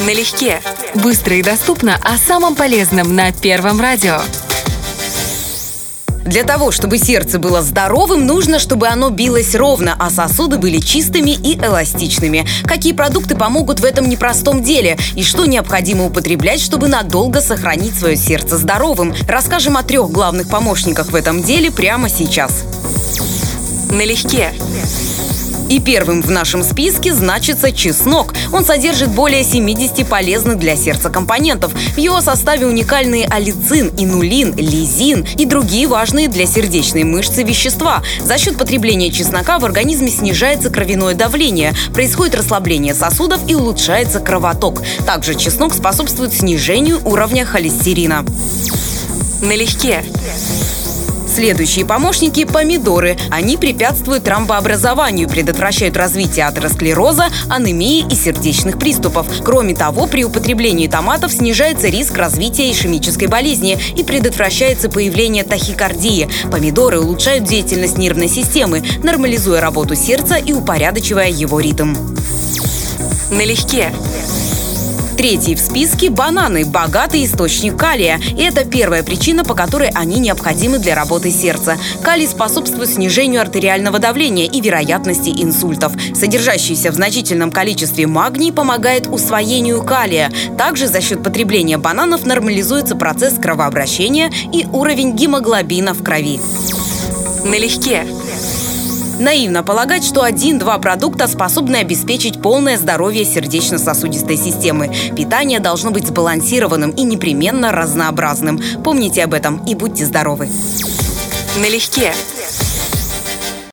Налегке. Быстро и доступно о самом полезном на Первом радио. Для того, чтобы сердце было здоровым, нужно, чтобы оно билось ровно, а сосуды были чистыми и эластичными. Какие продукты помогут в этом непростом деле? И что необходимо употреблять, чтобы надолго сохранить свое сердце здоровым? Расскажем о трех главных помощниках в этом деле прямо сейчас. Налегке. И первым в нашем списке значится чеснок. Он содержит более 70 полезных для сердца компонентов. В его составе уникальные алицин, инулин, лизин и другие важные для сердечной мышцы вещества. За счет потребления чеснока в организме снижается кровяное давление, происходит расслабление сосудов и улучшается кровоток. Также чеснок способствует снижению уровня холестерина. Налегке. Следующие помощники – помидоры. Они препятствуют тромбообразованию, предотвращают развитие атеросклероза, анемии и сердечных приступов. Кроме того, при употреблении томатов снижается риск развития ишемической болезни и предотвращается появление тахикардии. Помидоры улучшают деятельность нервной системы, нормализуя работу сердца и упорядочивая его ритм. Налегке. Третий в списке – бананы – богатый источник калия. И это первая причина, по которой они необходимы для работы сердца. Калий способствует снижению артериального давления и вероятности инсультов. Содержащийся в значительном количестве магний помогает усвоению калия. Также за счет потребления бананов нормализуется процесс кровообращения и уровень гемоглобина в крови. Налегке. Наивно полагать, что один-два продукта способны обеспечить полное здоровье сердечно-сосудистой системы. Питание должно быть сбалансированным и непременно разнообразным. Помните об этом и будьте здоровы. Налегке.